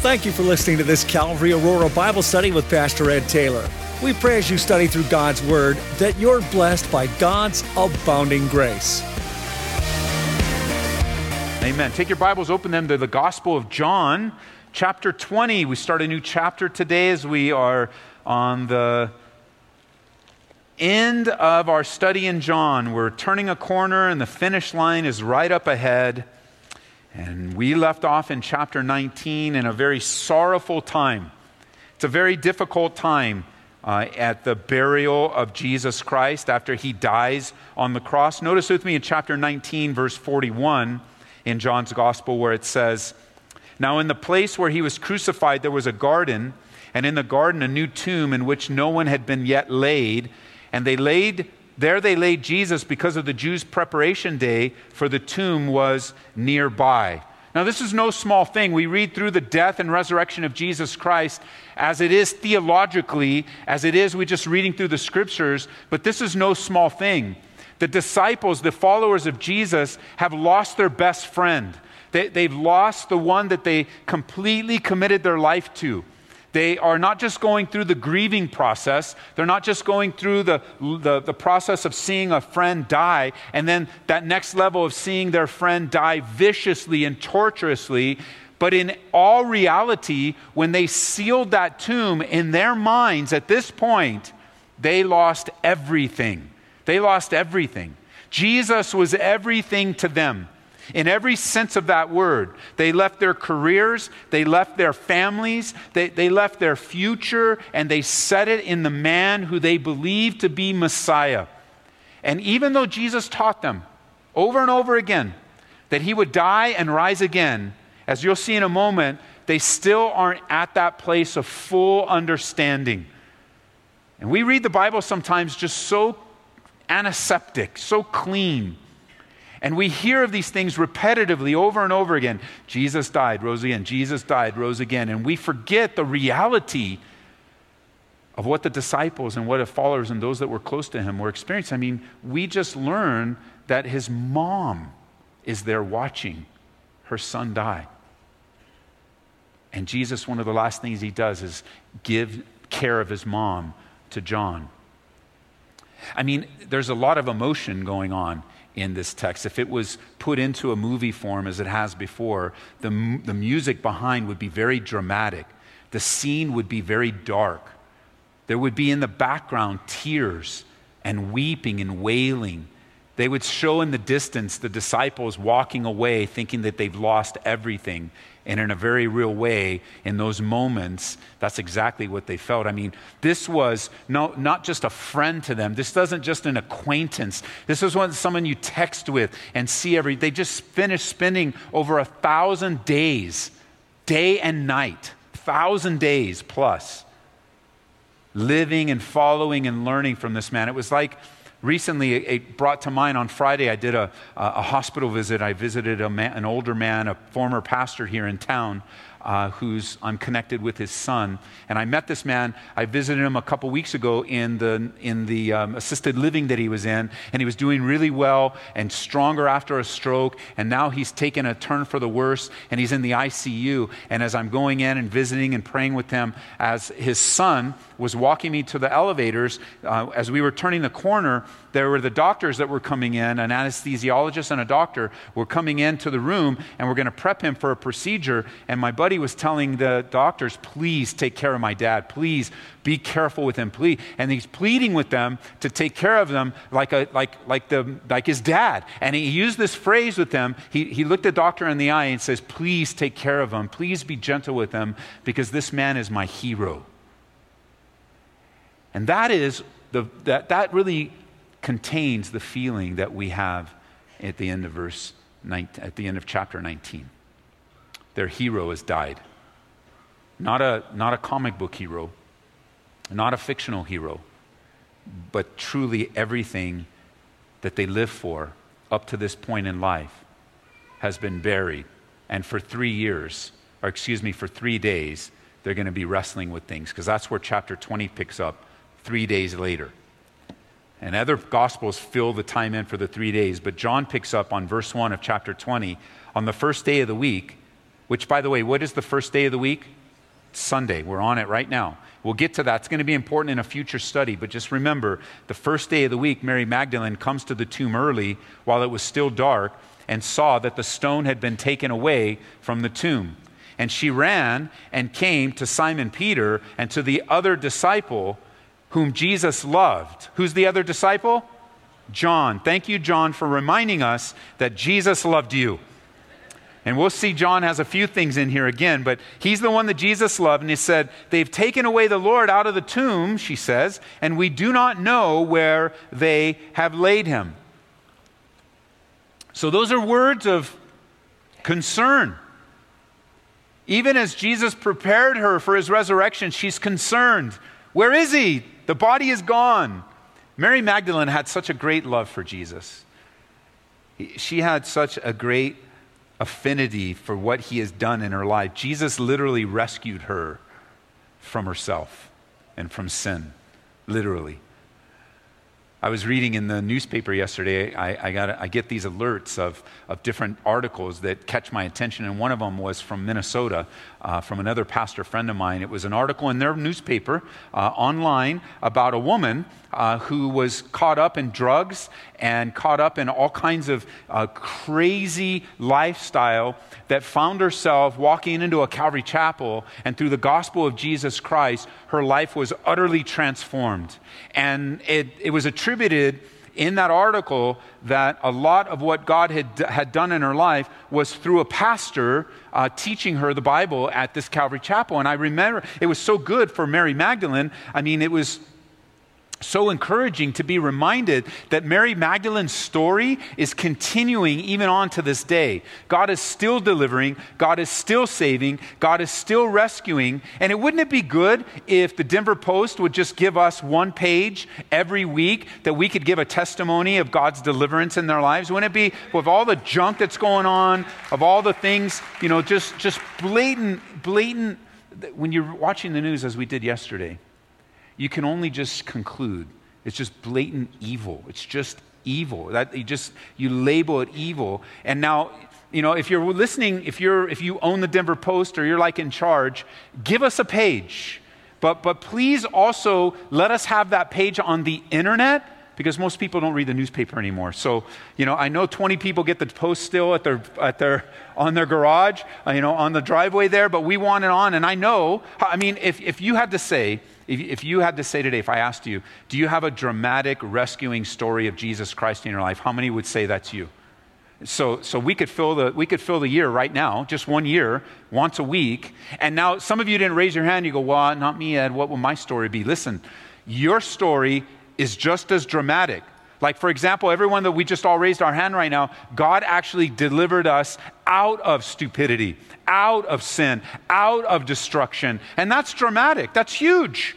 Thank you for listening to this Calvary Aurora Bible study with Pastor Ed Taylor. We pray as you study through God's Word that you're blessed by God's abounding grace. Amen. Take your Bibles, open them to the Gospel of John, chapter 20. We start a new chapter today as we are on the end of our study in John. We're turning a corner, and the finish line is right up ahead. And we left off in chapter 19 in a very sorrowful time. It's a very difficult time uh, at the burial of Jesus Christ after he dies on the cross. Notice with me in chapter 19, verse 41 in John's gospel, where it says, Now in the place where he was crucified, there was a garden, and in the garden a new tomb in which no one had been yet laid. And they laid there they laid Jesus because of the Jews' preparation day, for the tomb was nearby. Now, this is no small thing. We read through the death and resurrection of Jesus Christ as it is theologically, as it is we're just reading through the scriptures, but this is no small thing. The disciples, the followers of Jesus, have lost their best friend. They, they've lost the one that they completely committed their life to. They are not just going through the grieving process, they're not just going through the, the, the, process of seeing a friend die, and then that next level of seeing their friend die viciously and torturously. But in all reality, when they sealed that tomb in their minds at this point, they lost everything. They lost everything. Jesus was everything to them in every sense of that word. They left their careers, they left their families, they, they left their future, and they set it in the man who they believed to be Messiah. And even though Jesus taught them over and over again that he would die and rise again, as you'll see in a moment, they still aren't at that place of full understanding. And we read the Bible sometimes just so antiseptic, so clean. And we hear of these things repetitively over and over again. Jesus died, rose again. Jesus died, rose again. And we forget the reality of what the disciples and what the followers and those that were close to him were experiencing. I mean, we just learn that his mom is there watching her son die. And Jesus, one of the last things he does is give care of his mom to John. I mean, there's a lot of emotion going on in this text. If it was put into a movie form as it has before, the, the music behind would be very dramatic. The scene would be very dark. There would be in the background tears and weeping and wailing. They would show in the distance the disciples walking away thinking that they've lost everything. And in a very real way, in those moments, that's exactly what they felt. I mean, this was no, not just a friend to them. This doesn't just an acquaintance. This was one, someone you text with and see every. They just finished spending over a thousand days, day and night, thousand days plus, living and following and learning from this man. It was like recently it brought to mind on friday i did a, a hospital visit. I visited an older man a former pastor here in town uh, who's I'm connected with his son. And I met this man. I visited him a couple weeks ago in the, in the um, assisted living that he was in, and he was doing really well and stronger after a stroke. And now he's taken a turn for the worse, and he's in the ICU. And as I'm going in and visiting and praying with him, as his son was walking me to the elevators, uh, as we were turning the corner, there were the doctors that were coming in, an anesthesiologist and a doctor were coming into the room, and we're going to prep him for a procedure. And my buddy buddy was telling the doctors, please take care of my dad. Please be careful with him. Please. And he's pleading with them to take care of them like, a, like, like, the, like his dad. And he used this phrase with them. He, he looked the doctor in the eye and says, please take care of him. Please be gentle with him because this man is my hero. And that is the, that, that really contains the feeling that we have at the end of verse 19, at the end of chapter 19 their hero has died. Not a, not a comic book hero, not a fictional hero, but truly everything that they live for up to this point in life has been buried. And for three years, or excuse me, for three days, they're going to be wrestling with things because that's where chapter 20 picks up three days later. And other gospels fill the time in for the three days, but John picks up on verse 1 of chapter 20. On the first day of the week, which, by the way, what is the first day of the week? Sunday. We're on it right now. We'll get to that. It's going to be important in a future study, but just remember the first day of the week, Mary Magdalene comes to the tomb early while it was still dark and saw that the stone had been taken away from the tomb. And she ran and came to Simon Peter and to the other disciple whom Jesus loved. Who's the other disciple? John. Thank you, John, for reminding us that Jesus loved you. And we'll see John has a few things in here again, but he's the one that Jesus loved. And he said, They've taken away the Lord out of the tomb, she says, and we do not know where they have laid him. So those are words of concern. Even as Jesus prepared her for his resurrection, she's concerned. Where is he? The body is gone. Mary Magdalene had such a great love for Jesus. She had such a great affinity for what he has done in her life. Jesus literally rescued her from herself and from sin, literally. I was reading in the newspaper yesterday. I, I, got, I get these alerts of, of different articles that catch my attention, and one of them was from Minnesota, uh, from another pastor friend of mine. It was an article in their newspaper uh, online about a woman uh, who was caught up in drugs and caught up in all kinds of uh, crazy lifestyle that found herself walking into a Calvary chapel, and through the gospel of Jesus Christ, her life was utterly transformed. And it, it was attributed in that article that a lot of what God had, had done in her life was through a pastor uh, teaching her the Bible at this Calvary Chapel. And I remember it was so good for Mary Magdalene. I mean, it was so encouraging to be reminded that Mary Magdalene's story is continuing even on to this day. God is still delivering, God is still saving, God is still rescuing. And it wouldn't it be good if the Denver Post would just give us one page every week that we could give a testimony of God's deliverance in their lives? Wouldn't it be with all the junk that's going on, of all the things, you know, just just blatant blatant when you're watching the news as we did yesterday you can only just conclude it's just blatant evil. It's just evil. That you just you label it evil. And now, you know, if you're listening, if you're if you own the Denver Post or you're like in charge, give us a page. But but please also let us have that page on the internet because most people don't read the newspaper anymore. So, you know, I know 20 people get the post still at their, at their, on their garage, uh, you know, on the driveway there, but we want it on. And I know, I mean, if, if you had to say, if, if you had to say today, if I asked you, do you have a dramatic rescuing story of Jesus Christ in your life? How many would say that's you? So, so we, could fill the, we could fill the year right now, just one year, once a week. And now some of you didn't raise your hand. You go, well, not me, Ed. What will my story be? Listen, your story is just as dramatic. Like, for example, everyone that we just all raised our hand right now, God actually delivered us out of stupidity, out of sin, out of destruction. And that's dramatic. That's huge.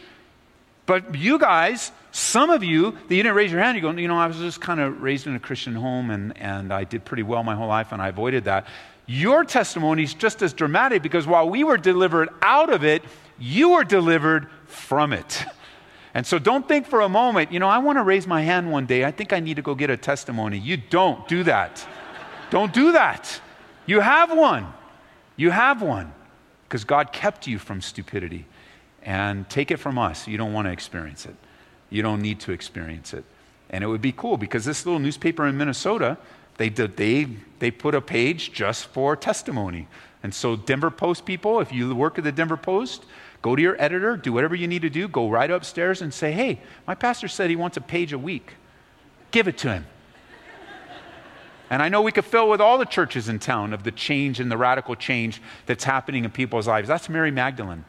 But you guys, some of you that you didn't raise your hand, you go, you know, I was just kind of raised in a Christian home and, and I did pretty well my whole life and I avoided that. Your testimony is just as dramatic because while we were delivered out of it, you were delivered from it. And so don't think for a moment, you know, I want to raise my hand one day. I think I need to go get a testimony. You don't do that. don't do that. You have one. You have one because God kept you from stupidity. And take it from us, you don't want to experience it. You don't need to experience it. And it would be cool because this little newspaper in Minnesota, they, did, they, they put a page just for testimony. And so, Denver Post people, if you work at the Denver Post, go to your editor, do whatever you need to do, go right upstairs and say, hey, my pastor said he wants a page a week. Give it to him. And I know we could fill with all the churches in town of the change and the radical change that's happening in people's lives. That's Mary Magdalene.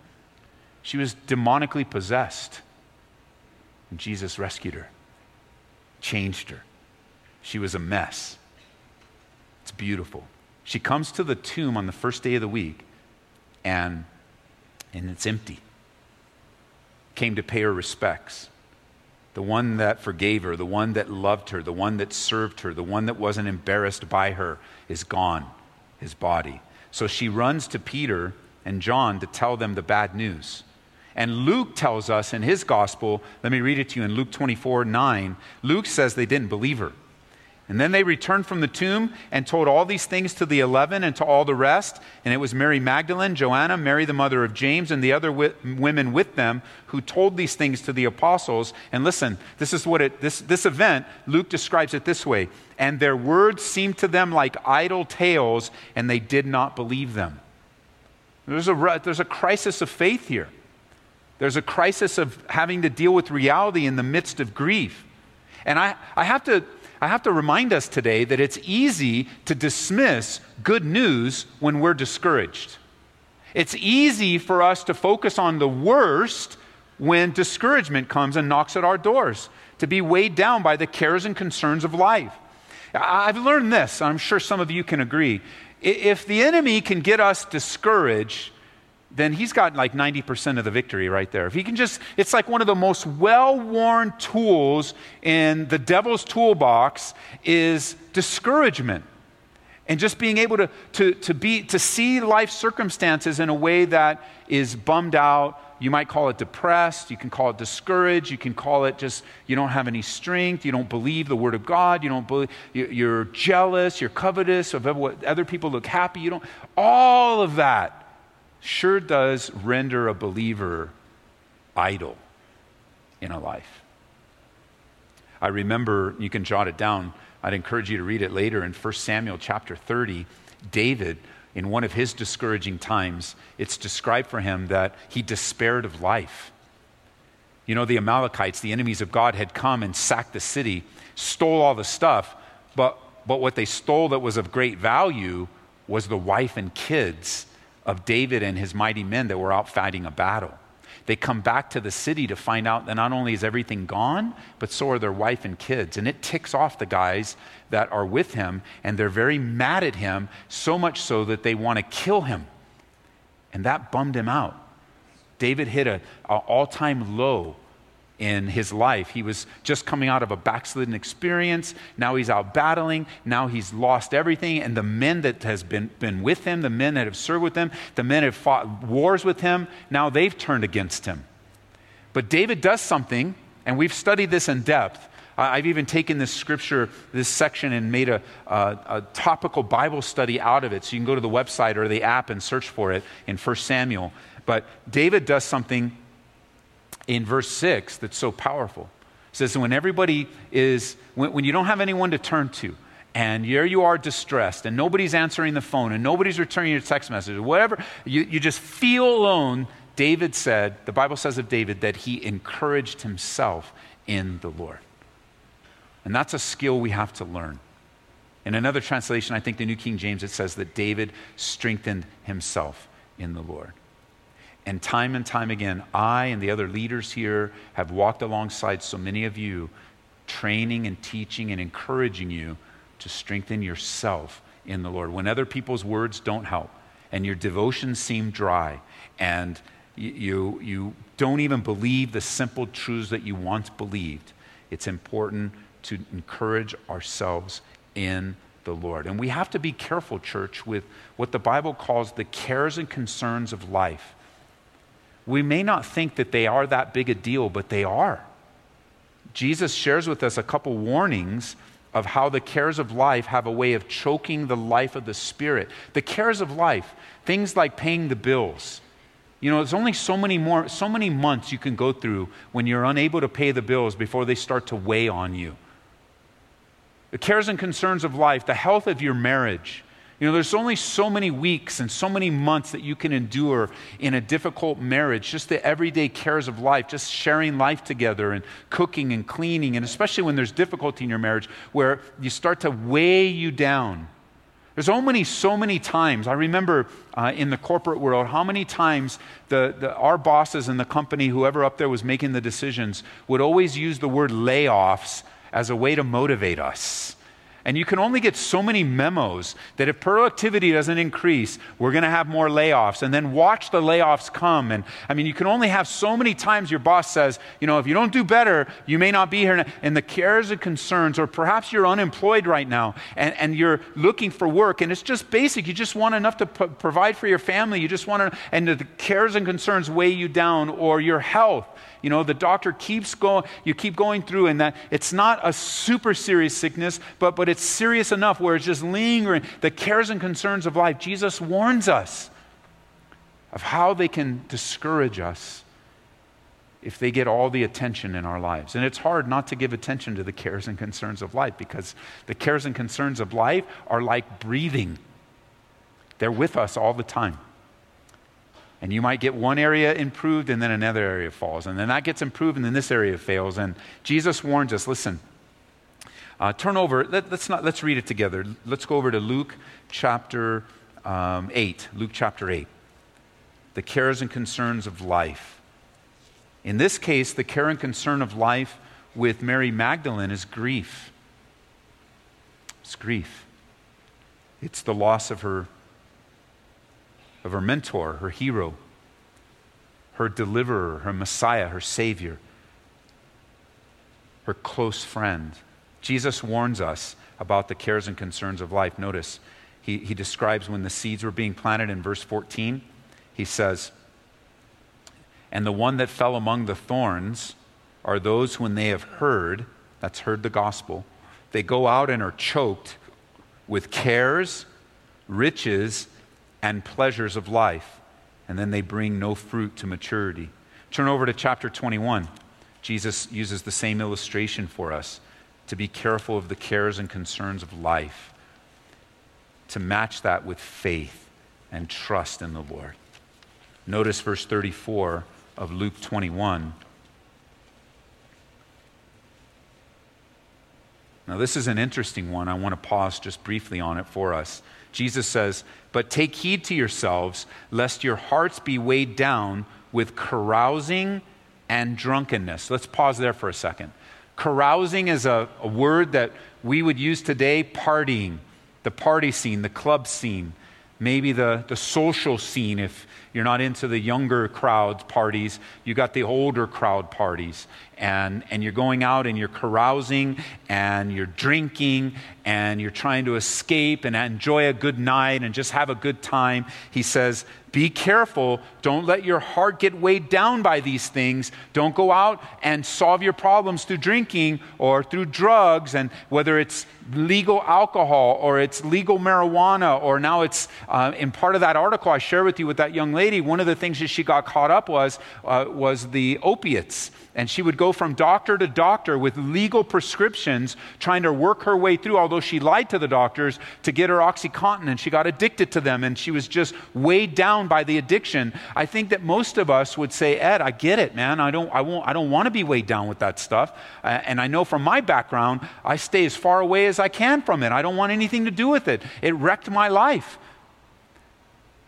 She was demonically possessed. And Jesus rescued her, changed her. She was a mess. It's beautiful. She comes to the tomb on the first day of the week, and, and it's empty. Came to pay her respects. The one that forgave her, the one that loved her, the one that served her, the one that wasn't embarrassed by her is gone, his body. So she runs to Peter and John to tell them the bad news. And Luke tells us in his gospel, let me read it to you in Luke 24 9. Luke says they didn't believe her. And then they returned from the tomb and told all these things to the eleven and to all the rest. And it was Mary Magdalene, Joanna, Mary the mother of James, and the other wi- women with them who told these things to the apostles. And listen, this is what it, this, this event, Luke describes it this way. And their words seemed to them like idle tales, and they did not believe them. There's a, there's a crisis of faith here. There's a crisis of having to deal with reality in the midst of grief. And I, I have to I have to remind us today that it's easy to dismiss good news when we're discouraged. It's easy for us to focus on the worst when discouragement comes and knocks at our doors, to be weighed down by the cares and concerns of life. I've learned this, I'm sure some of you can agree. If the enemy can get us discouraged, then he's got like 90% of the victory right there. If he can just, it's like one of the most well worn tools in the devil's toolbox is discouragement. And just being able to, to, to, be, to see life circumstances in a way that is bummed out. You might call it depressed. You can call it discouraged. You can call it just you don't have any strength. You don't believe the word of God. You don't believe, you're jealous. You're covetous of what other people look happy. You don't, all of that sure does render a believer idle in a life. I remember, you can jot it down, I'd encourage you to read it later in 1 Samuel chapter 30. David, in one of his discouraging times, it's described for him that he despaired of life. You know, the Amalekites, the enemies of God, had come and sacked the city, stole all the stuff, but, but what they stole that was of great value was the wife and kids of David and his mighty men that were out fighting a battle. They come back to the city to find out that not only is everything gone, but so are their wife and kids. And it ticks off the guys that are with him, and they're very mad at him, so much so that they want to kill him. And that bummed him out. David hit an all time low in his life. He was just coming out of a backslidden experience. Now he's out battling. Now he's lost everything. And the men that has been, been with him, the men that have served with him, the men that have fought wars with him, now they've turned against him. But David does something, and we've studied this in depth. I've even taken this scripture, this section, and made a, a, a, topical Bible study out of it. So you can go to the website or the app and search for it in 1 Samuel. But David does something in verse 6 that's so powerful. It says, when everybody is, when, when you don't have anyone to turn to, and here you are distressed, and nobody's answering the phone, and nobody's returning your text message, whatever, you, you just feel alone. David said, the Bible says of David that he encouraged himself in the Lord. And that's a skill we have to learn. In another translation, I think the New King James, it says that David strengthened himself in the Lord. And time and time again, I and the other leaders here have walked alongside so many of you, training and teaching and encouraging you to strengthen yourself in the Lord. When other people's words don't help and your devotions seem dry and you, you don't even believe the simple truths that you once believed, it's important to encourage ourselves in the Lord. And we have to be careful, church, with what the Bible calls the cares and concerns of life we may not think that they are that big a deal, but they are. Jesus shares with us a couple warnings of how the cares of life have a way of choking the life of the Spirit. The cares of life, things like paying the bills. You know, there's only so many more, so many months you can go through when you're unable to pay the bills before they start to weigh on you. The cares and concerns of life, the health of your marriage, you know, there's only so many weeks and so many months that you can endure in a difficult marriage, just the everyday cares of life, just sharing life together and cooking and cleaning, and especially when there's difficulty in your marriage where you start to weigh you down. There's so many, so many times. I remember uh, in the corporate world how many times the, the, our bosses in the company, whoever up there was making the decisions, would always use the word layoffs as a way to motivate us. And you can only get so many memos that if productivity doesn't increase, we're going to have more layoffs. And then watch the layoffs come. And I mean, you can only have so many times your boss says, you know, if you don't do better, you may not be here. And the cares and concerns, or perhaps you're unemployed right now and, and you're looking for work. And it's just basic. You just want enough to p- provide for your family. You just want to, and the cares and concerns weigh you down, or your health you know, the doctor keeps going, you keep going through, and that it's not a super serious sickness, but, but it's serious enough where it's just lingering, the cares and concerns of life, Jesus warns us of how they can discourage us if they get all the attention in our lives. And it's hard not to give attention to the cares and concerns of life because the cares and concerns of life are like breathing, they're with us all the time. And you might get one area improved and then another area falls. And then that gets improved and then this area fails. And Jesus warns us listen, uh, turn over, let, us not, let's read it together. Let's go over to Luke chapter um, 8. Luke chapter 8. The cares and concerns of life. In this case, the care and concern of life with Mary Magdalene is grief. It's grief. It's the loss of her of her mentor, her hero, her deliverer, her Messiah, her Savior, her close friend. Jesus warns us about the cares and concerns of life. Notice, he, he describes when the seeds were being planted in verse 14. He says, And the one that fell among the thorns are those when they have heard, that's heard the gospel, they go out and are choked with cares, riches, and pleasures of life, and then they bring no fruit to maturity. Turn over to chapter 21. Jesus uses the same illustration for us to be careful of the cares and concerns of life, to match that with faith and trust in the Lord. Notice verse 34 of Luke 21. Now, this is an interesting one. I want to pause just briefly on it for us. Jesus says, But take heed to yourselves, lest your hearts be weighed down with carousing and drunkenness. Let's pause there for a second. Carousing is a, a word that we would use today, partying, the party scene, the club scene, maybe the, the social scene if you're not into the younger crowd parties, you got the older crowd parties. And, and you're going out and you're carousing and you're drinking and you're trying to escape and enjoy a good night and just have a good time. He says, be careful. Don't let your heart get weighed down by these things. Don't go out and solve your problems through drinking or through drugs, and whether it's legal alcohol or it's legal marijuana, or now it's uh, in part of that article I share with you with that young lady. One of the things that she got caught up was uh, was the opiates and she would go from doctor to doctor with legal prescriptions, trying to work her way through, although she lied to the doctors to get her Oxycontin, and she got addicted to them, and she was just weighed down by the addiction. I think that most of us would say, Ed, I get it, man. I don't, I won't, I don't want to be weighed down with that stuff. Uh, and I know from my background, I stay as far away as I can from it. I don't want anything to do with it. It wrecked my life.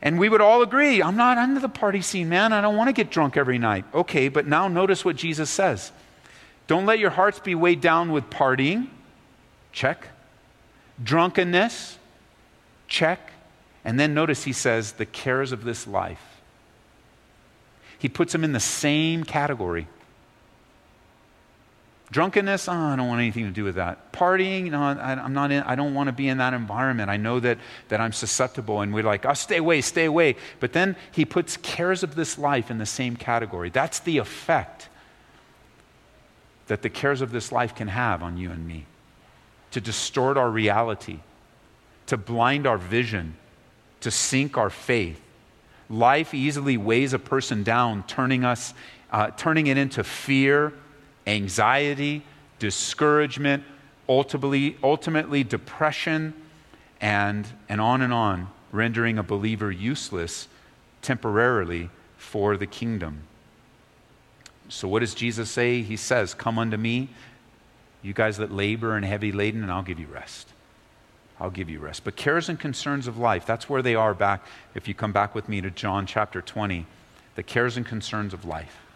And we would all agree, I'm not under the party scene, man. I don't want to get drunk every night. Okay, but now notice what Jesus says. Don't let your hearts be weighed down with partying. Check. Drunkenness. Check. And then notice he says, the cares of this life. He puts them in the same category. Drunkenness, oh, I don't want anything to do with that. Partying, no, I, am not in, I don't want to be in that environment. I know that, that I'm susceptible, and we're like, oh, stay away, stay away. But then he puts cares of this life in the same category. That's the effect that the cares of this life can have on you and me to distort our reality, to blind our vision, to sink our faith. Life easily weighs a person down, turning, us, uh, turning it into fear anxiety, discouragement, ultimately, ultimately depression, and, and on and on, rendering a believer useless temporarily for the kingdom. So, what does Jesus say? He says, Come unto me, you guys that labor and heavy laden, and I'll give you rest. I'll give you rest. But cares and concerns of life, that's where they are back. If you come back with me to John chapter 20, the cares and concerns of life.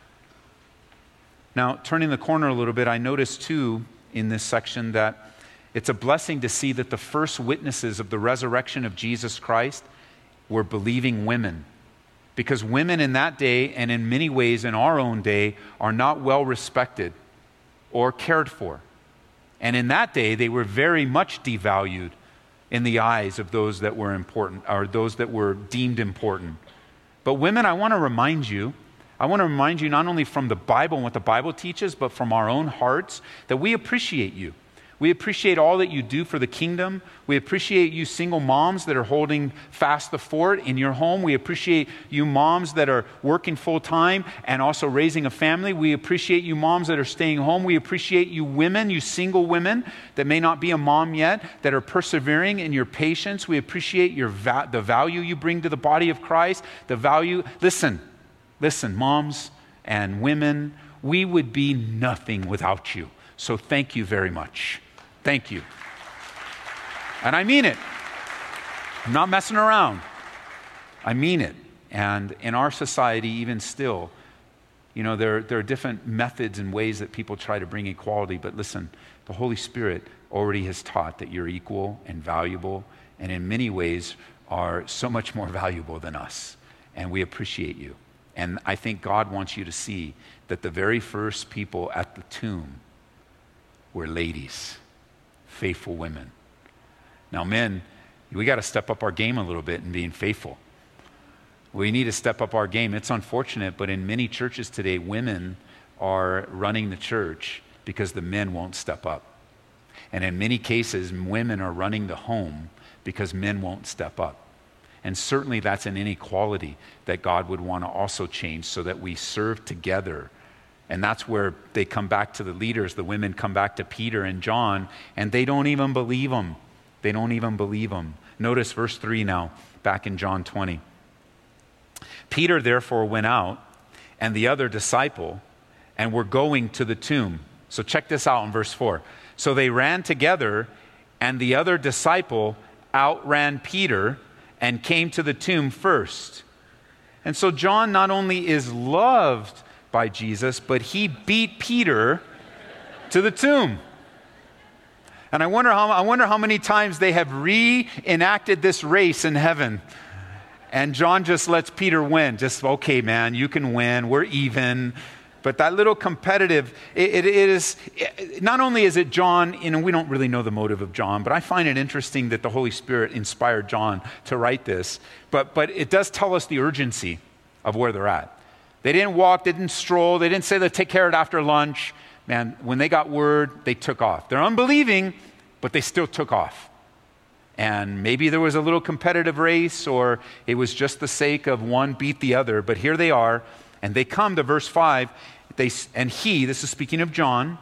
Now, turning the corner a little bit, I notice too in this section that it's a blessing to see that the first witnesses of the resurrection of Jesus Christ were believing women. Because women in that day, and in many ways in our own day, are not well respected or cared for. And in that day, they were very much devalued in the eyes of those that were important, or those that were deemed important. But women, I want to remind you I want to remind you not only from the Bible and what the Bible teaches, but from our own hearts that we appreciate you. We appreciate all that you do for the kingdom. We appreciate you single moms that are holding fast the fort in your home. We appreciate you moms that are working full time and also raising a family. We appreciate you moms that are staying home. We appreciate you women, you single women that may not be a mom yet, that are persevering in your patience. We appreciate your va- the value you bring to the body of Christ, the value. Listen, listen, moms and women, we would be nothing without you. So thank you very much. Thank you. And I mean it. I'm not messing around. I mean it. And in our society, even still, you know, there, there are different methods and ways that people try to bring equality, but listen, the Holy Spirit already has taught that you're equal and valuable, and in many ways are so much more valuable than us. And we appreciate you. And I think God wants you to see that the very first people at the tomb were ladies faithful women. Now, men, we got to step up our game a little bit in being faithful. We need to step up our game. It's unfortunate, but in many churches today, women are running the church because the men won't step up. And in many cases, women are running the home because men won't step up. And certainly that's an inequality that God would want to also change so that we serve together and that's where they come back to the leaders. The women come back to Peter and John, and they don't even believe them. They don't even believe them. Notice verse 3 now, back in John 20. Peter therefore went out, and the other disciple, and were going to the tomb. So check this out in verse 4. So they ran together, and the other disciple outran Peter and came to the tomb first. And so John not only is loved by Jesus, but he beat Peter to the tomb. And I wonder how, I wonder how many times they have reenacted this race in heaven. And John just lets Peter win. Just, okay, man, you can win. We're even. But that little competitive, it, it, is, it, not only is it John, you know, we don't really know the motive of John, but I find it interesting that the Holy Spirit inspired John to write this. But, but it does tell us the urgency of where they're at. They didn't walk, they didn't stroll, they didn't say they'd take care of it after lunch. Man, when they got word, they took off. They're unbelieving, but they still took off. And maybe there was a little competitive race, or it was just the sake of one beat the other, but here they are, and they come to verse 5. They, and he, this is speaking of John,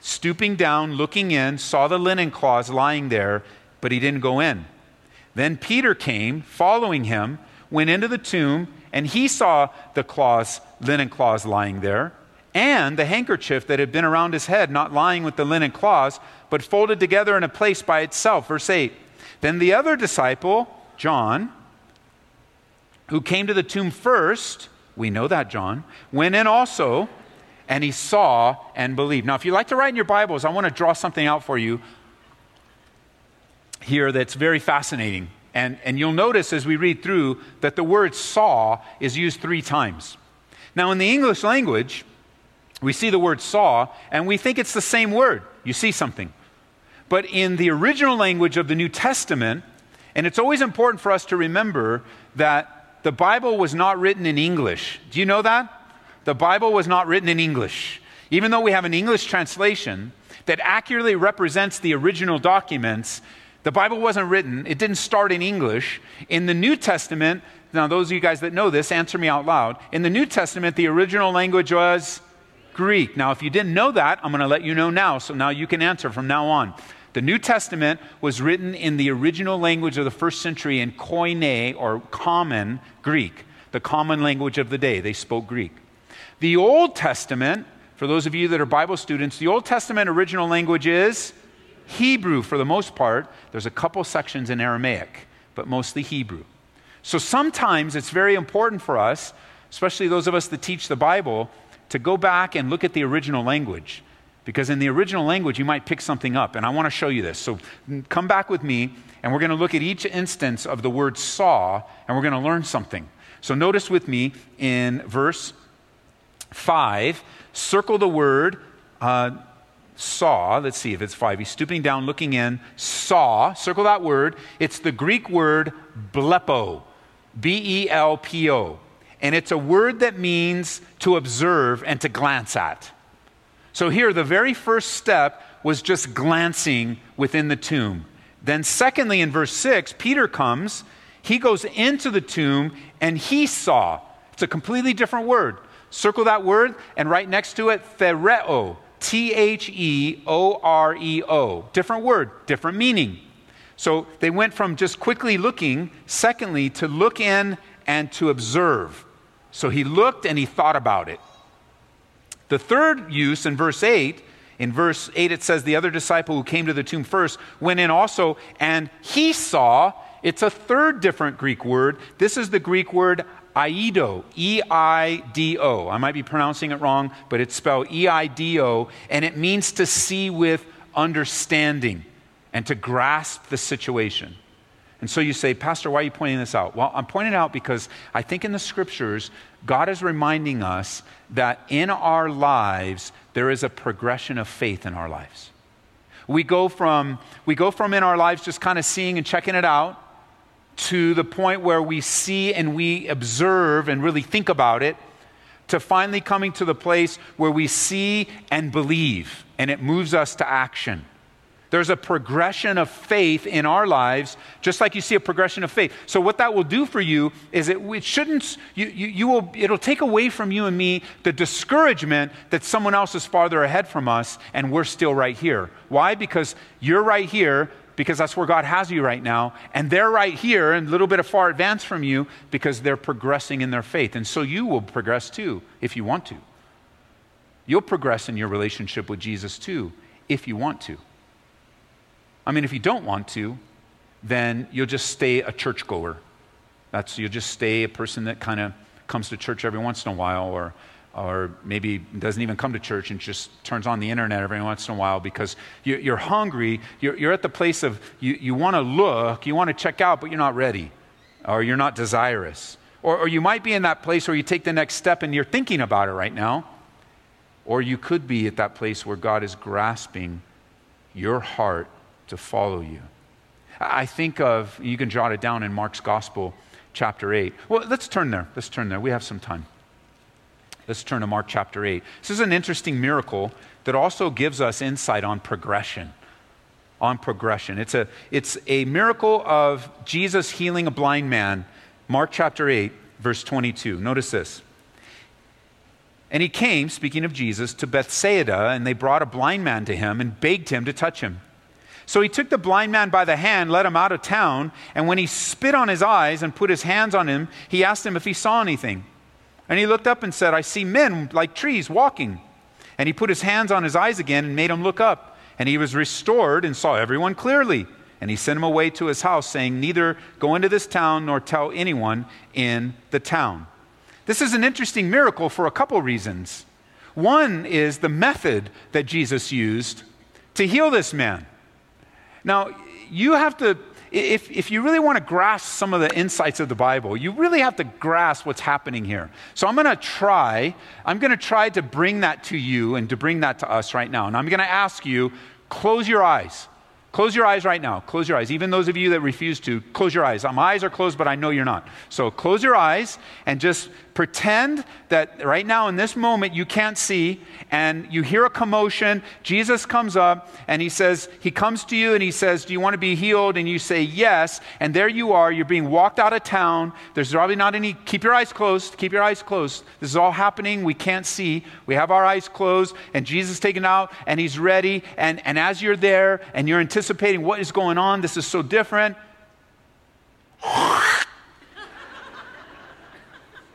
stooping down, looking in, saw the linen cloths lying there, but he didn't go in. Then Peter came, following him, went into the tomb and he saw the cloths, linen cloths lying there, and the handkerchief that had been around his head, not lying with the linen cloths, but folded together in a place by itself. Verse 8. Then the other disciple, John, who came to the tomb first, we know that John, went in also, and he saw and believed. Now, if you like to write in your Bibles, I want to draw something out for you here that's very fascinating. And, and you'll notice as we read through that the word saw is used three times. Now, in the English language, we see the word saw and we think it's the same word. You see something. But in the original language of the New Testament, and it's always important for us to remember that the Bible was not written in English. Do you know that? The Bible was not written in English. Even though we have an English translation that accurately represents the original documents, the Bible wasn't written, it didn't start in English. In the New Testament, now those of you guys that know this, answer me out loud. In the New Testament, the original language was Greek. Now, if you didn't know that, I'm going to let you know now, so now you can answer from now on. The New Testament was written in the original language of the first century in Koine, or common Greek, the common language of the day. They spoke Greek. The Old Testament, for those of you that are Bible students, the Old Testament original language is Hebrew for the most part. There's a couple sections in Aramaic, but mostly Hebrew. So sometimes it's very important for us, especially those of us that teach the Bible, to go back and look at the original language. Because in the original language, you might pick something up. And I want to show you this. So come back with me, and we're going to look at each instance of the word saw, and we're going to learn something. So notice with me in verse 5, circle the word uh, saw, let's see if it's five. He's stooping down, looking in, saw, circle that word. It's the Greek word blepo, B E L P O. And it's a word that means to observe and to glance at. So here, the very first step was just glancing within the tomb. Then, secondly, in verse 6, Peter comes, he goes into the tomb, and he saw. It's a completely different word. Circle that word, and right next to it, theoreo. T H E O R E O. Different word, different meaning. So they went from just quickly looking, secondly, to look in and to observe. So he looked and he thought about it. The third use in verse 8, in verse 8 it says, The other disciple who came to the tomb first went in also, and he saw. It's a third different Greek word. This is the Greek word Eido, E I D O. I might be pronouncing it wrong, but it's spelled E I D O, and it means to see with understanding and to grasp the situation. And so you say, Pastor, why are you pointing this out? Well, I'm pointing it out because I think in the scriptures, God is reminding us that in our lives, there is a progression of faith in our lives. We go from, we go from in our lives just kind of seeing and checking it out to the point where we see and we observe and really think about it to finally coming to the place where we see and believe and it moves us to action. There's a progression of faith in our lives, just like you see a progression of faith. So, what that will do for you is it, it shouldn't, you, you, you, will, it'll take away from you and me the discouragement that someone else is farther ahead from us and we're still right here. Why? Because you're right here, because that's where God has you right now. And they're right here and a little bit of far advance from you because they're progressing in their faith. And so you will progress too if you want to. You'll progress in your relationship with Jesus too if you want to. I mean, if you don't want to, then you'll just stay a churchgoer. That's you'll just stay a person that kind of comes to church every once in a while or or maybe doesn't even come to church and just turns on the internet every once in a while because you're hungry. You're, you're at the place of you, you want to look, you want to check out, but you're not ready or you're not desirous. Or, or you might be in that place where you take the next step and you're thinking about it right now. Or you could be at that place where God is grasping your heart to follow you. I think of, you can jot it down in Mark's Gospel, chapter 8. Well, let's turn there. Let's turn there. We have some time. Let's turn to Mark chapter 8. This is an interesting miracle that also gives us insight on progression. On progression. It's a, it's a miracle of Jesus healing a blind man. Mark chapter 8, verse 22. Notice this. And he came, speaking of Jesus, to Bethsaida, and they brought a blind man to him and begged him to touch him. So he took the blind man by the hand, led him out of town, and when he spit on his eyes and put his hands on him, he asked him if he saw anything. And he looked up and said, I see men like trees walking. And he put his hands on his eyes again and made him look up. And he was restored and saw everyone clearly. And he sent him away to his house, saying, Neither go into this town nor tell anyone in the town. This is an interesting miracle for a couple reasons. One is the method that Jesus used to heal this man. Now, you have to if, if you really want to grasp some of the insights of the Bible, you really have to grasp what's happening here. So I'm going to try, I'm going to try to bring that to you and to bring that to us right now. And I'm going to ask you, close your eyes. Close your eyes right now. Close your eyes. Even those of you that refuse to, close your eyes. My eyes are closed, but I know you're not. So close your eyes and just pretend that right now in this moment you can't see and you hear a commotion. Jesus comes up and he says, He comes to you and he says, Do you want to be healed? And you say, Yes. And there you are. You're being walked out of town. There's probably not any, keep your eyes closed. Keep your eyes closed. This is all happening. We can't see. We have our eyes closed and Jesus taken out and he's ready. And, and as you're there and you're anticipating what is going on, this is so different.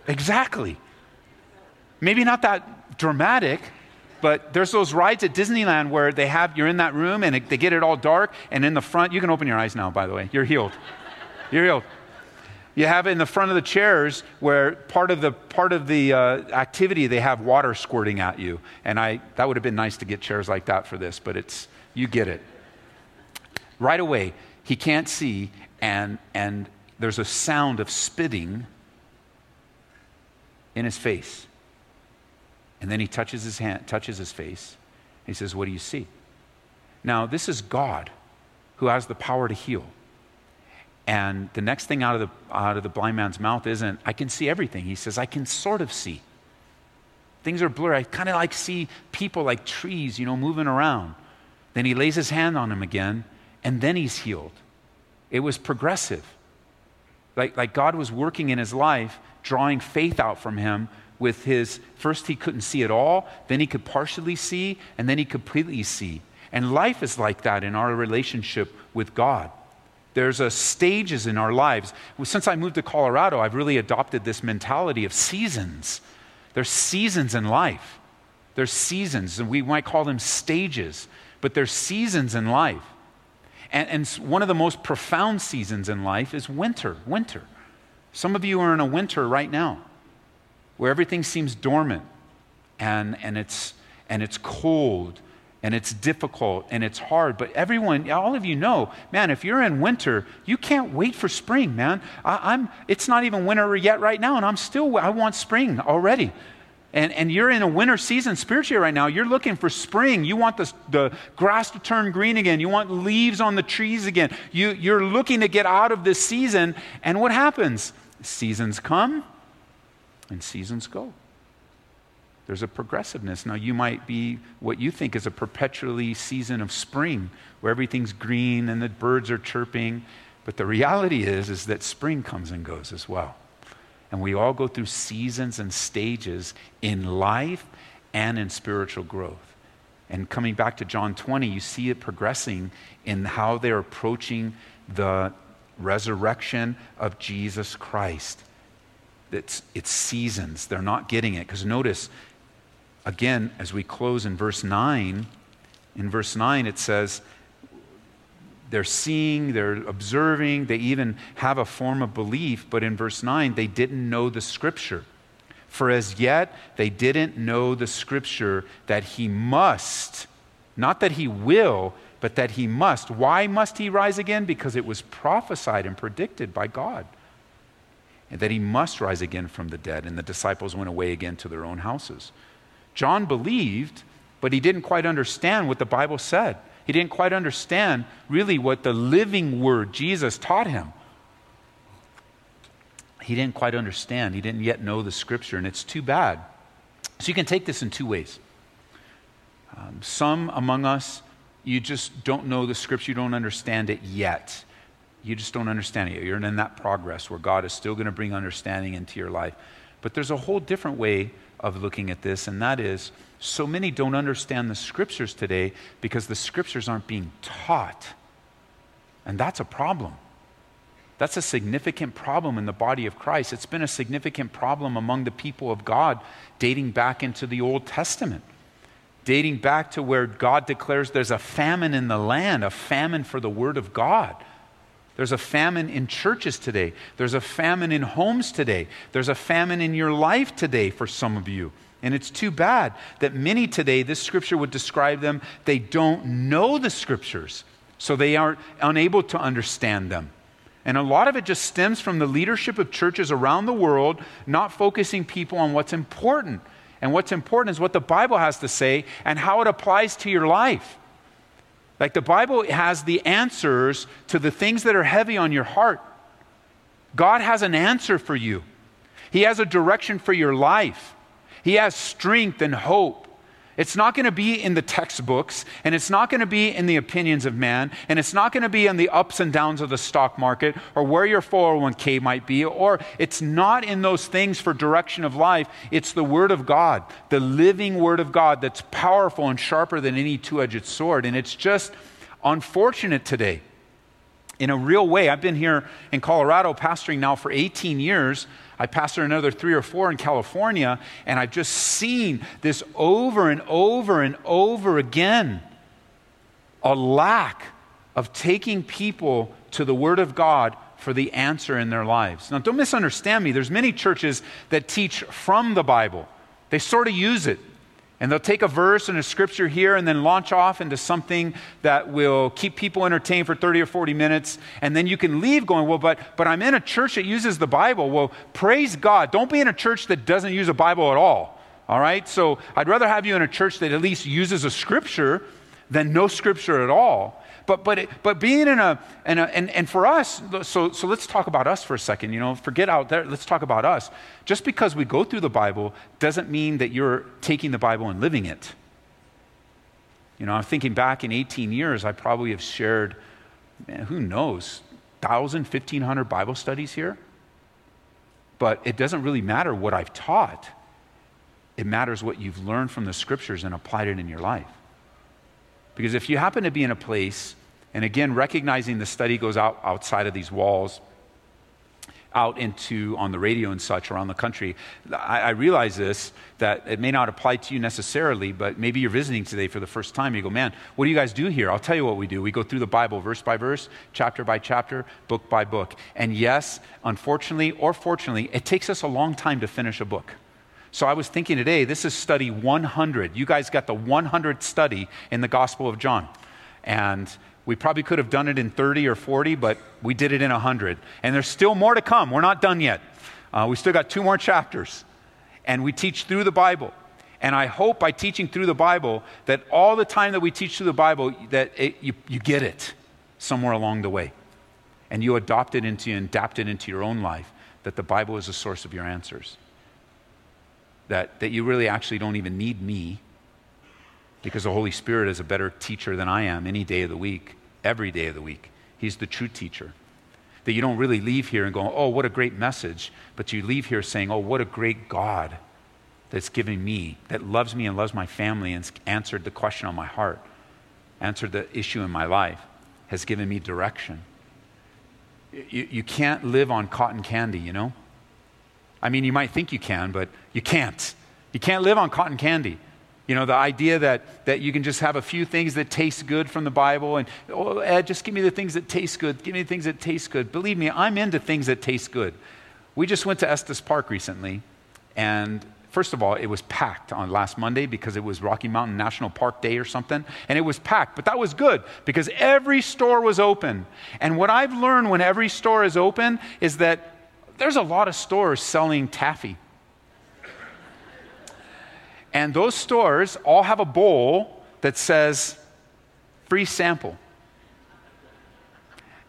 exactly. Maybe not that dramatic, but there's those rides at Disneyland where they have, you're in that room and it, they get it all dark, and in the front, you can open your eyes now, by the way. You're healed. You're healed. You have it in the front of the chairs where part of the, part of the uh, activity, they have water squirting at you. And I, that would have been nice to get chairs like that for this, but it's, you get it. Right away, he can't see, and, and there's a sound of spitting in his face. And then he touches his hand, touches his face. He says, What do you see? Now, this is God who has the power to heal. And the next thing out of the, out of the blind man's mouth isn't, I can see everything. He says, I can sort of see. Things are blurry. I kind of like see people like trees, you know, moving around. Then he lays his hand on him again, and then he's healed. It was progressive. Like, like God was working in his life, drawing faith out from him with his first he couldn't see at all, then he could partially see, and then he completely see. And life is like that in our relationship with God. There's a stages in our lives. Since I moved to Colorado, I've really adopted this mentality of seasons. There's seasons in life. There's seasons, and we might call them stages, but there's seasons in life. And, and one of the most profound seasons in life is winter. Winter. Some of you are in a winter right now where everything seems dormant and, and, it's, and it's cold and it's difficult and it's hard. But everyone, all of you know, man, if you're in winter, you can't wait for spring, man. I, am it's not even winter yet right now, and I'm still, I want spring already. And, and you're in a winter season spiritually right now. You're looking for spring. You want the, the grass to turn green again. You want leaves on the trees again. You, you're looking to get out of this season. And what happens? Seasons come and seasons go. There's a progressiveness. Now, you might be what you think is a perpetually season of spring where everything's green and the birds are chirping. But the reality is, is that spring comes and goes as well. And we all go through seasons and stages in life and in spiritual growth. And coming back to John 20, you see it progressing in how they're approaching the resurrection of Jesus Christ. It's, it's seasons. They're not getting it. Because notice, again, as we close in verse 9, in verse 9 it says, they're seeing, they're observing, they even have a form of belief, but in verse 9, they didn't know the scripture. For as yet, they didn't know the scripture that he must, not that he will, but that he must. Why must he rise again? Because it was prophesied and predicted by God and that he must rise again from the dead. And the disciples went away again to their own houses. John believed, but he didn't quite understand what the Bible said. He didn't quite understand really what the living word Jesus taught him. He didn't quite understand. He didn't yet know the scripture, and it's too bad. So you can take this in two ways. Um, some among us, you just don't know the scripture, you don't understand it yet. You just don't understand it. You're in that progress where God is still going to bring understanding into your life. But there's a whole different way of looking at this, and that is so many don't understand the scriptures today because the scriptures aren't being taught. And that's a problem. That's a significant problem in the body of Christ. It's been a significant problem among the people of God dating back into the Old Testament, dating back to where God declares there's a famine in the land, a famine for the Word of God. There's a famine in churches today. There's a famine in homes today. There's a famine in your life today for some of you. And it's too bad that many today, this scripture would describe them, they don't know the scriptures, so they are unable to understand them. And a lot of it just stems from the leadership of churches around the world not focusing people on what's important. And what's important is what the Bible has to say and how it applies to your life. Like the Bible has the answers to the things that are heavy on your heart. God has an answer for you, He has a direction for your life, He has strength and hope. It's not going to be in the textbooks, and it's not going to be in the opinions of man, and it's not going to be in the ups and downs of the stock market or where your 401k might be, or it's not in those things for direction of life. It's the Word of God, the living Word of God that's powerful and sharper than any two edged sword. And it's just unfortunate today. In a real way, I've been here in Colorado pastoring now for 18 years. I pastor another three or four in California, and I've just seen this over and over and over again a lack of taking people to the Word of God for the answer in their lives. Now, don't misunderstand me. There's many churches that teach from the Bible. They sort of use it. And they'll take a verse and a scripture here and then launch off into something that will keep people entertained for 30 or 40 minutes. And then you can leave going, well, but, but I'm in a church that uses the Bible. Well, praise God. Don't be in a church that doesn't use a Bible at all. All right? So I'd rather have you in a church that at least uses a scripture than no scripture at all. But, but, but being in a, in a and, and for us, so, so let's talk about us for a second. You know, forget out there, let's talk about us. Just because we go through the Bible doesn't mean that you're taking the Bible and living it. You know, I'm thinking back in 18 years, I probably have shared, man, who knows, 1,000, 1,500 Bible studies here. But it doesn't really matter what I've taught, it matters what you've learned from the scriptures and applied it in your life. Because if you happen to be in a place, and again, recognizing the study goes out outside of these walls, out into on the radio and such around the country. I, I, realize this that it may not apply to you necessarily, but maybe you're visiting today for the first time. You go, man, what do you guys do here? I'll tell you what we do. We go through the Bible verse by verse, chapter by chapter, book by book. And yes, unfortunately or fortunately, it takes us a long time to finish a book. So I was thinking today, this is study 100. You guys got the 100th study in the Gospel of John. And we probably could have done it in 30 or 40, but we did it in 100. And there's still more to come. We're not done yet. Uh, we still got two more chapters. And we teach through the Bible. And I hope by teaching through the Bible that all the time that we teach through the Bible, that it, you, you get it somewhere along the way. And you adopt it into and adapt it into your own life, that the Bible is the source of your answers. That, that you really actually don't even need me because the Holy Spirit is a better teacher than I am any day of the week, every day of the week. He's the true teacher. That you don't really leave here and go, oh, what a great message, but you leave here saying, oh, what a great God that's given me, that loves me and loves my family and answered the question on my heart, answered the issue in my life, has given me direction. You, you can't live on cotton candy, you know? I mean, you might think you can, but you can't. You can't live on cotton candy. You know, the idea that, that you can just have a few things that taste good from the Bible and, oh, Ed, just give me the things that taste good. Give me the things that taste good. Believe me, I'm into things that taste good. We just went to Estes Park recently, and first of all, it was packed on last Monday because it was Rocky Mountain National Park Day or something, and it was packed. But that was good because every store was open. And what I've learned when every store is open is that there's a lot of stores selling taffy. And those stores all have a bowl that says free sample.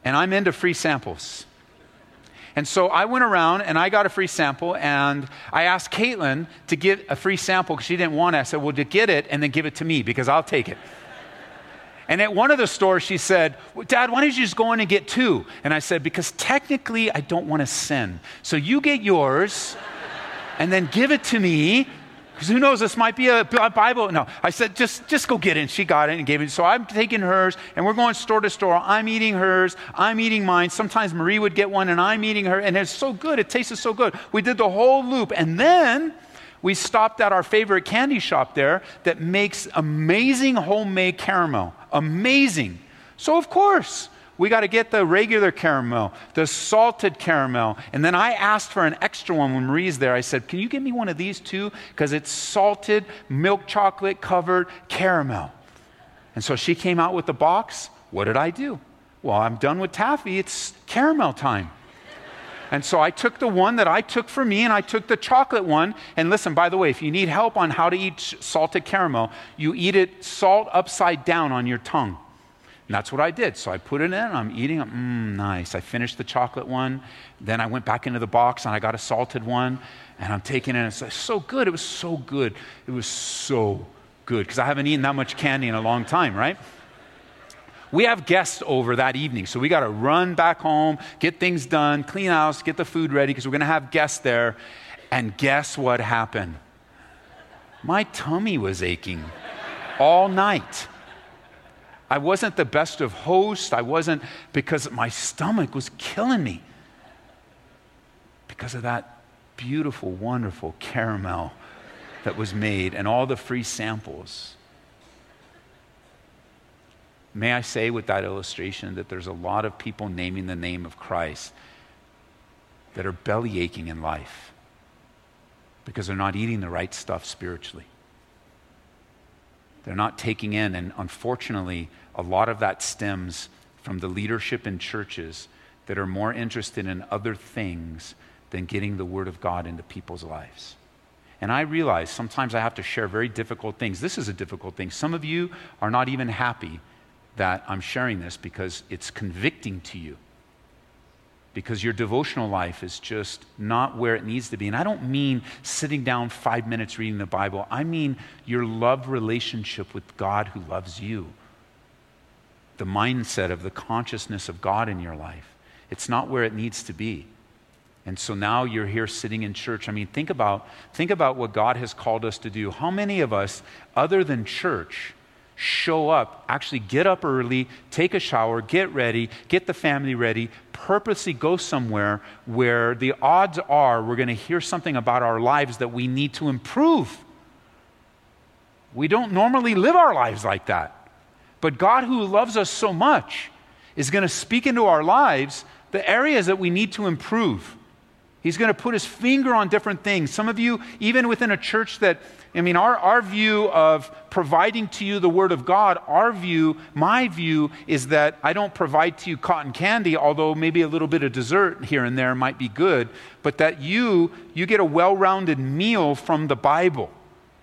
And I'm into free samples. And so I went around and I got a free sample, and I asked Caitlin to get a free sample because she didn't want it. I said, Well, to get it and then give it to me because I'll take it. And at one of the stores, she said, Dad, why don't you just go in and get two? And I said, Because technically, I don't want to sin. So you get yours and then give it to me because who knows, this might be a Bible. No, I said, just, just go get it. And she got it and gave it. So I'm taking hers, and we're going store to store. I'm eating hers, I'm eating mine. Sometimes Marie would get one, and I'm eating her. And it's so good. It tasted so good. We did the whole loop. And then we stopped at our favorite candy shop there that makes amazing homemade caramel. Amazing. So, of course, we got to get the regular caramel, the salted caramel. And then I asked for an extra one when Marie's there. I said, Can you give me one of these too? Because it's salted, milk chocolate covered caramel. And so she came out with the box. What did I do? Well, I'm done with taffy. It's caramel time. And so I took the one that I took for me and I took the chocolate one. And listen, by the way, if you need help on how to eat salted caramel, you eat it salt upside down on your tongue. And that's what I did. So I put it in, and I'm eating it. Mmm, nice. I finished the chocolate one. Then I went back into the box and I got a salted one. And I'm taking it, and it's like, so good. It was so good. It was so good because I haven't eaten that much candy in a long time, right? We have guests over that evening, so we got to run back home, get things done, clean house, get the food ready because we're going to have guests there. And guess what happened? My tummy was aching all night. I wasn't the best of hosts. I wasn't because my stomach was killing me because of that beautiful, wonderful caramel that was made and all the free samples. May I say with that illustration that there's a lot of people naming the name of Christ that are belly aching in life because they're not eating the right stuff spiritually. They're not taking in, and unfortunately, a lot of that stems from the leadership in churches that are more interested in other things than getting the Word of God into people's lives. And I realize sometimes I have to share very difficult things. This is a difficult thing. Some of you are not even happy that I'm sharing this because it's convicting to you. because your devotional life is just not where it needs to be. And I don't mean sitting down five minutes reading the Bible, I mean your love relationship with God who loves you. The mindset of the consciousness of God in your life. It's not where it needs to be. And so now you're here sitting in church. I mean, think about, think about what God has called us to do. How many of us, other than church, show up, actually get up early, take a shower, get ready, get the family ready, purposely go somewhere where the odds are we're going to hear something about our lives that we need to improve. We don't normally live our lives like that. But God, who loves us so much, is going to speak into our lives the areas that we need to improve. He's going to put his finger on different things. Some of you, even within a church that, I mean, our, our view of providing to you the Word of God, our view, my view, is that I don't provide to you cotton candy, although maybe a little bit of dessert here and there might be good, but that you, you get a well rounded meal from the Bible.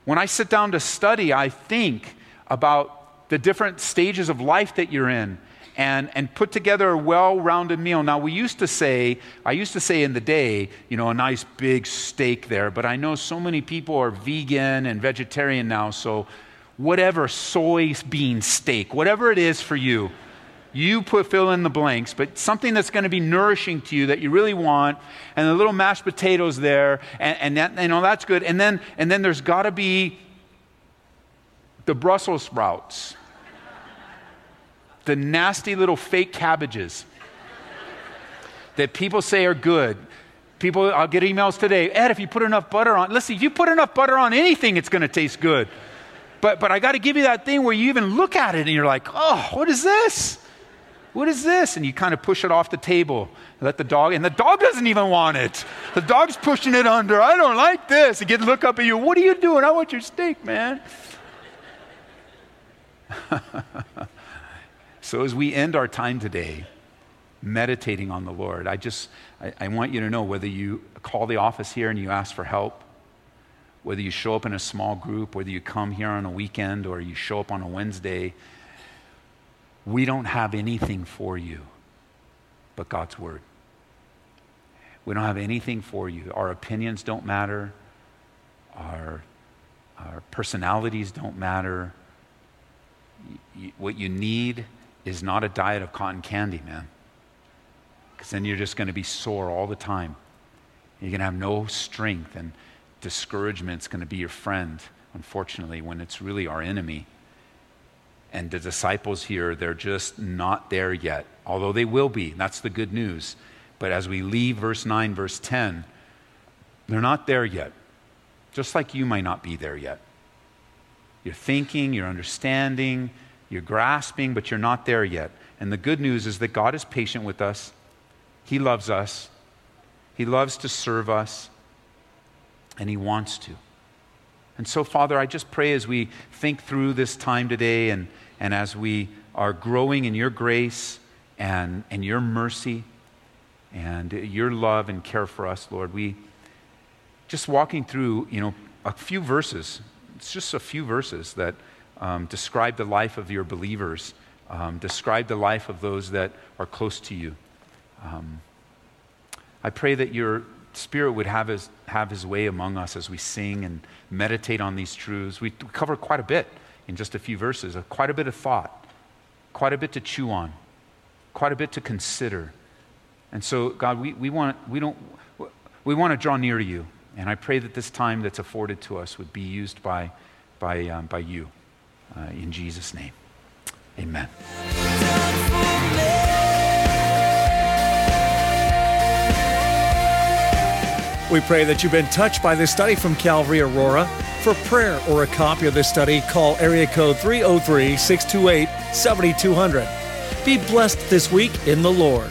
When I sit down to study, I think about the different stages of life that you're in and, and put together a well rounded meal. Now, we used to say, I used to say in the day, you know, a nice big steak there, but I know so many people are vegan and vegetarian now, so whatever soybean steak, whatever it is for you, you put fill in the blanks, but something that's going to be nourishing to you that you really want, and the little mashed potatoes there, and, and that, you know, that's good. And then, and then there's got to be the Brussels sprouts the nasty little fake cabbages that people say are good. People, I'll get emails today. Ed, if you put enough butter on, listen, if you put enough butter on anything, it's going to taste good. But, but I got to give you that thing where you even look at it and you're like, oh, what is this? What is this? And you kind of push it off the table. Let the dog, and the dog doesn't even want it. The dog's pushing it under. I don't like this. He gets look up at you. What are you doing? I want your steak, man. So, as we end our time today meditating on the Lord, I just I, I, want you to know whether you call the office here and you ask for help, whether you show up in a small group, whether you come here on a weekend or you show up on a Wednesday, we don't have anything for you but God's Word. We don't have anything for you. Our opinions don't matter. Our, our personalities don't matter. what you need is not a diet of cotton candy, man. Because then you're just going to be sore all the time. You're going to have no strength, and discouragement's going to be your friend, unfortunately, when it's really our enemy. And the disciples here, they're just not there yet, although they will be. That's the good news. But as we leave verse 9, verse 10, they're not there yet, just like you might not be there yet. You're thinking, you're understanding, you're grasping, but you're not there yet. And the good news is that God is patient with us. He loves us. He loves to serve us. And He wants to. And so, Father, I just pray as we think through this time today and, and as we are growing in your grace and, and your mercy and your love and care for us, Lord, we just walking through, you know, a few verses. It's just a few verses that um, describe the life of your believers, um, describe the life of those that are close to you. Um, I pray that your Spirit would have his, have his way among us as we sing and meditate on these truths. We cover quite a bit in just a few verses, uh, quite a bit of thought, quite a bit to chew on, quite a bit to consider. And so, God, we, we, want, we, don't, we want to draw near to you. And I pray that this time that's afforded to us would be used by, by, um, by you uh, in Jesus' name. Amen. We pray that you've been touched by this study from Calvary Aurora. For prayer or a copy of this study, call area code 303 628 7200. Be blessed this week in the Lord.